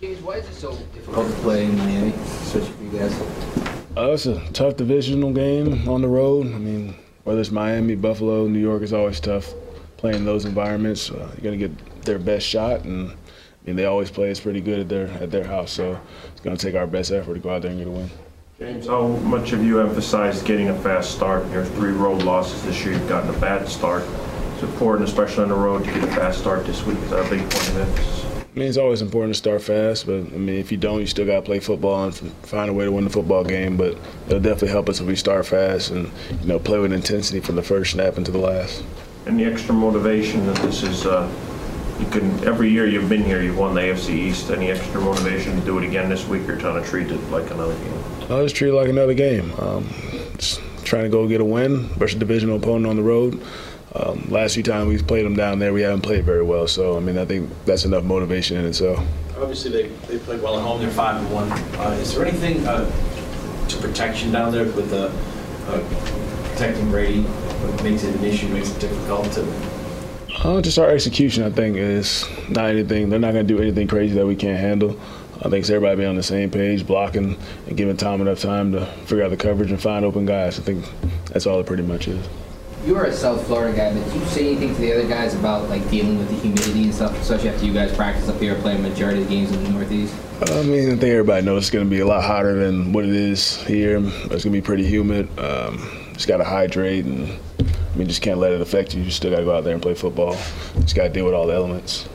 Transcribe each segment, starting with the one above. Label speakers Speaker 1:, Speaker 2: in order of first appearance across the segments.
Speaker 1: James, why is it so difficult to play in Miami, especially for you guys?
Speaker 2: Uh, it's a tough divisional game on the road. I mean, whether it's Miami, Buffalo, New York, it's always tough playing those environments. Uh, you're gonna get their best shot, and I mean they always play us pretty good at their at their house. So it's gonna take our best effort to go out there and get a win.
Speaker 3: James, how much have you emphasized getting a fast start? Your three road losses this year, you've gotten a bad start. It's important, especially on the road, to get a fast start this week. Is that a big point of emphasis?
Speaker 2: I mean, it's always important to start fast, but I mean, if you don't, you still got to play football and find a way to win the football game. But it'll definitely help us if we start fast and you know play with intensity from the first snap into the last.
Speaker 3: And the extra motivation that this is, uh, you can every year you've been here, you've won the AFC East. Any extra motivation to do it again this week, or trying to treat it like another game?
Speaker 2: I just treat it like another game. Um, just trying to go get a win versus a divisional opponent on the road. Um, last few times we've played them down there, we haven't played very well. So I mean, I think that's enough motivation in itself.
Speaker 4: Obviously, they, they played well at home. They're five and one. Uh, is there anything uh, to protection down there with the uh, protecting Brady? What makes it an issue? Makes it difficult to.
Speaker 2: Uh, just our execution, I think, is not anything. They're not going to do anything crazy that we can't handle. I think it's everybody being on the same page, blocking and giving Tom enough time to figure out the coverage and find open guys. I think that's all it pretty much is.
Speaker 1: You're a South Florida guy, but do you say anything to the other guys about like dealing with the humidity and stuff, especially after you guys practice up here, playing majority of the games in the Northeast?
Speaker 2: I mean, I think everybody knows it's going to be a lot hotter than what it is here. It's going to be pretty humid. Um, just got to hydrate, and I mean, just can't let it affect you. You still got to go out there and play football. Just got to deal with all the elements.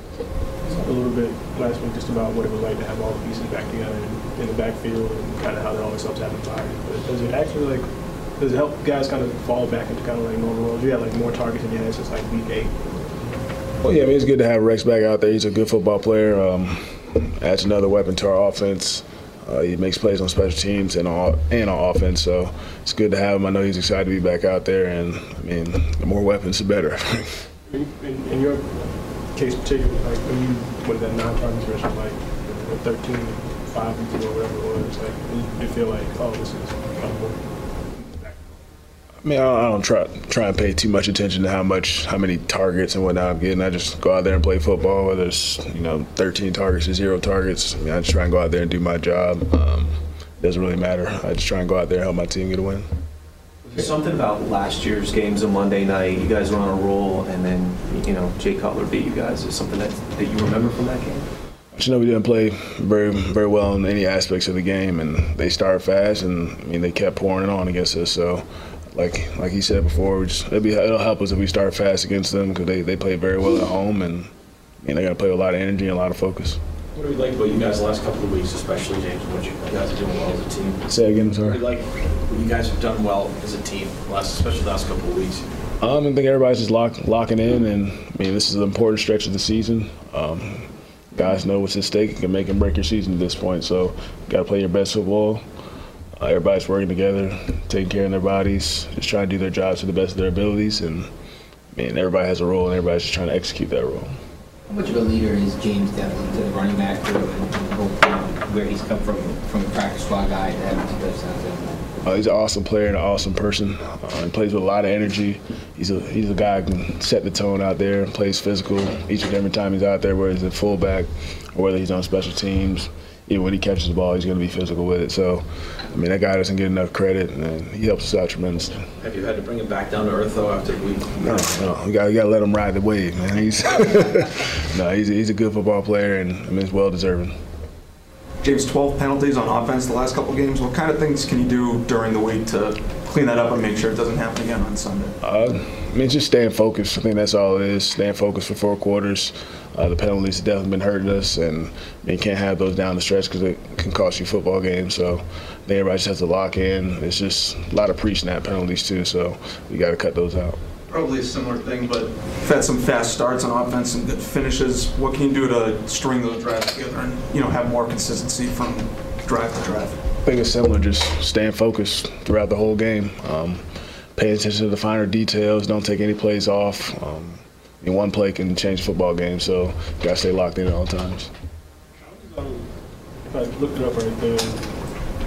Speaker 5: Talk a little bit last week just about what it was like to have all the pieces back together in, in the backfield and kind of how that always helps have environment. But does it actually like does it help guys kind of fall back into kind of like normal roles? You had like more targets than you had since like week eight.
Speaker 2: Well, yeah, I mean it's good to have Rex back out there. He's a good football player. Um, adds another weapon to our offense. Uh, he makes plays on special teams and on and on offense, so it's good to have him. I know he's excited to be back out there, and I mean, the more weapons, the better.
Speaker 5: in, in, in, your case, particularly, like when you went that non-target versus like 13, 5 and 2 or whatever it was, like you feel like, oh, this is comfortable.
Speaker 2: I mean, I don't try try and pay too much attention to how much, how many targets and whatnot I'm getting. I just go out there and play football, whether it's you know 13 targets or zero targets. I mean, I just try and go out there and do my job. Um, doesn't really matter. I just try and go out there and help my team get a win.
Speaker 6: Something about last year's games on Monday night. You guys were on a roll, and then you know Jay Cutler beat you guys. Is something that that you remember from that game?
Speaker 2: you know we didn't play very very well in any aspects of the game, and they started fast, and I mean they kept pouring it on against us. So like like he said before, just, it'll, be, it'll help us if we start fast against them because they, they play very well at home and I mean, they got to play with a lot of energy and a lot of focus.
Speaker 4: What do we like about you guys the last couple of weeks, especially James, what you guys are doing well as a team?
Speaker 2: Say again, sorry.
Speaker 4: What do you like what you guys have done well as a team, last, especially the last couple of weeks?
Speaker 2: Um, I think everybody's just lock, locking in, and I mean, this is an important stretch of the season. Um, guys know what's at stake. It can make and break your season at this point, so you got to play your best football. Uh, everybody's working together, taking care of their bodies, just trying to do their jobs to the best of their abilities. And I mean, everybody has a role, and everybody's just trying to execute that role.
Speaker 1: How much of a leader is James Develin to the running back group and the whole where he's come from, from a practice squad guy to having two touchdowns?
Speaker 2: Uh, he's an awesome player and an awesome person. Uh, he plays with a lot of energy. He's a he's a guy who can set the tone out there. Plays physical each and every time he's out there, whether he's a fullback or whether he's on special teams even when he catches the ball, he's going to be physical with it. So, I mean, that guy doesn't get enough credit, and he helps us out tremendously.
Speaker 4: Have you had to bring him back down to earth though after we?
Speaker 2: No, no, you got you got to let him ride the wave, man. He's no, he's he's a good football player, and I mean, he's well deserving.
Speaker 7: James, 12 penalties on offense the last couple games. What kind of things can you do during the week to clean that up and make sure it doesn't happen again on Sunday?
Speaker 2: Uh, I mean, just staying focused. I think that's all it is. Staying focused for four quarters. Uh, the penalties have definitely been hurting us, and I mean, you can't have those down the stretch because it can cost you football games. So I think everybody just has to lock in. It's just a lot of pre-snap penalties too, so we got to cut those out.
Speaker 7: Probably a similar thing, but you've had some fast starts on offense and good finishes. What can you do to string those drives together and you know have more consistency from drive to drive?
Speaker 2: I think it's similar, just staying focused throughout the whole game. Um, pay attention to the finer details. Don't take any plays off. Um, in one play can change a football game, so you gotta stay locked in at all times.
Speaker 5: If I looked it up right there,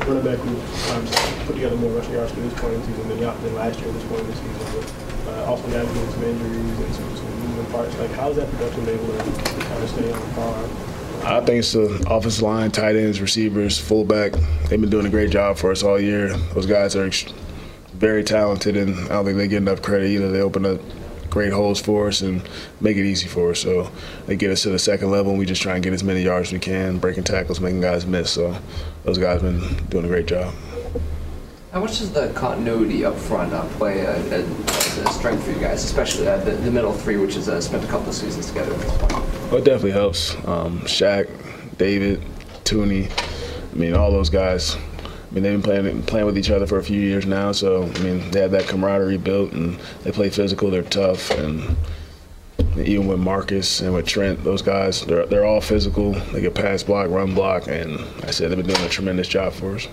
Speaker 5: running back who um, put together more rushing yards for this point in the season than, than last year at this point in the season, but uh, also navigating some injuries and some, some moving parts. Like, how's that production able to kind of stay on par
Speaker 2: I think it's the offensive line, tight ends, receivers, fullback. They've been doing a great job for us all year. Those guys are very talented, and I don't think they get enough credit either. They open up great holes for us and make it easy for us. So they get us to the second level, and we just try and get as many yards as we can, breaking tackles, making guys miss. So those guys have been doing a great job.
Speaker 8: How much does the continuity up front uh, play a, a, a strength for you guys, especially uh, the, the middle three, which has uh, spent a couple of seasons together at this point?
Speaker 2: Well, it definitely helps. Um, Shaq, David, Thuney, I mean, all those guys. I mean, they've been playing playing with each other for a few years now, so I mean, they have that camaraderie built, and they play physical. They're tough, and even with Marcus and with Trent, those guys, they're they're all physical. They get pass block, run block, and like I said they've been doing a tremendous job for us.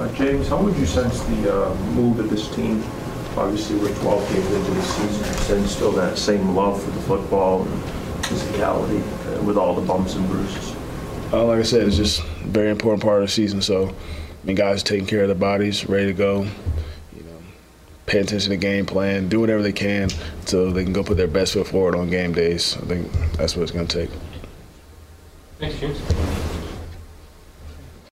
Speaker 3: Uh, James, how would you sense the uh, mood of this team? Obviously, we're 12 games into the season, you sense still that same love for the football and physicality uh, with all the bumps and bruises.
Speaker 2: Uh, like I said, it's just a very important part of the season. So, I mean, guys taking care of their bodies, ready to go. Pay attention to game plan, do whatever they can so they can go put their best foot forward on game days. I think that's what it's going to take.
Speaker 9: Thanks, James.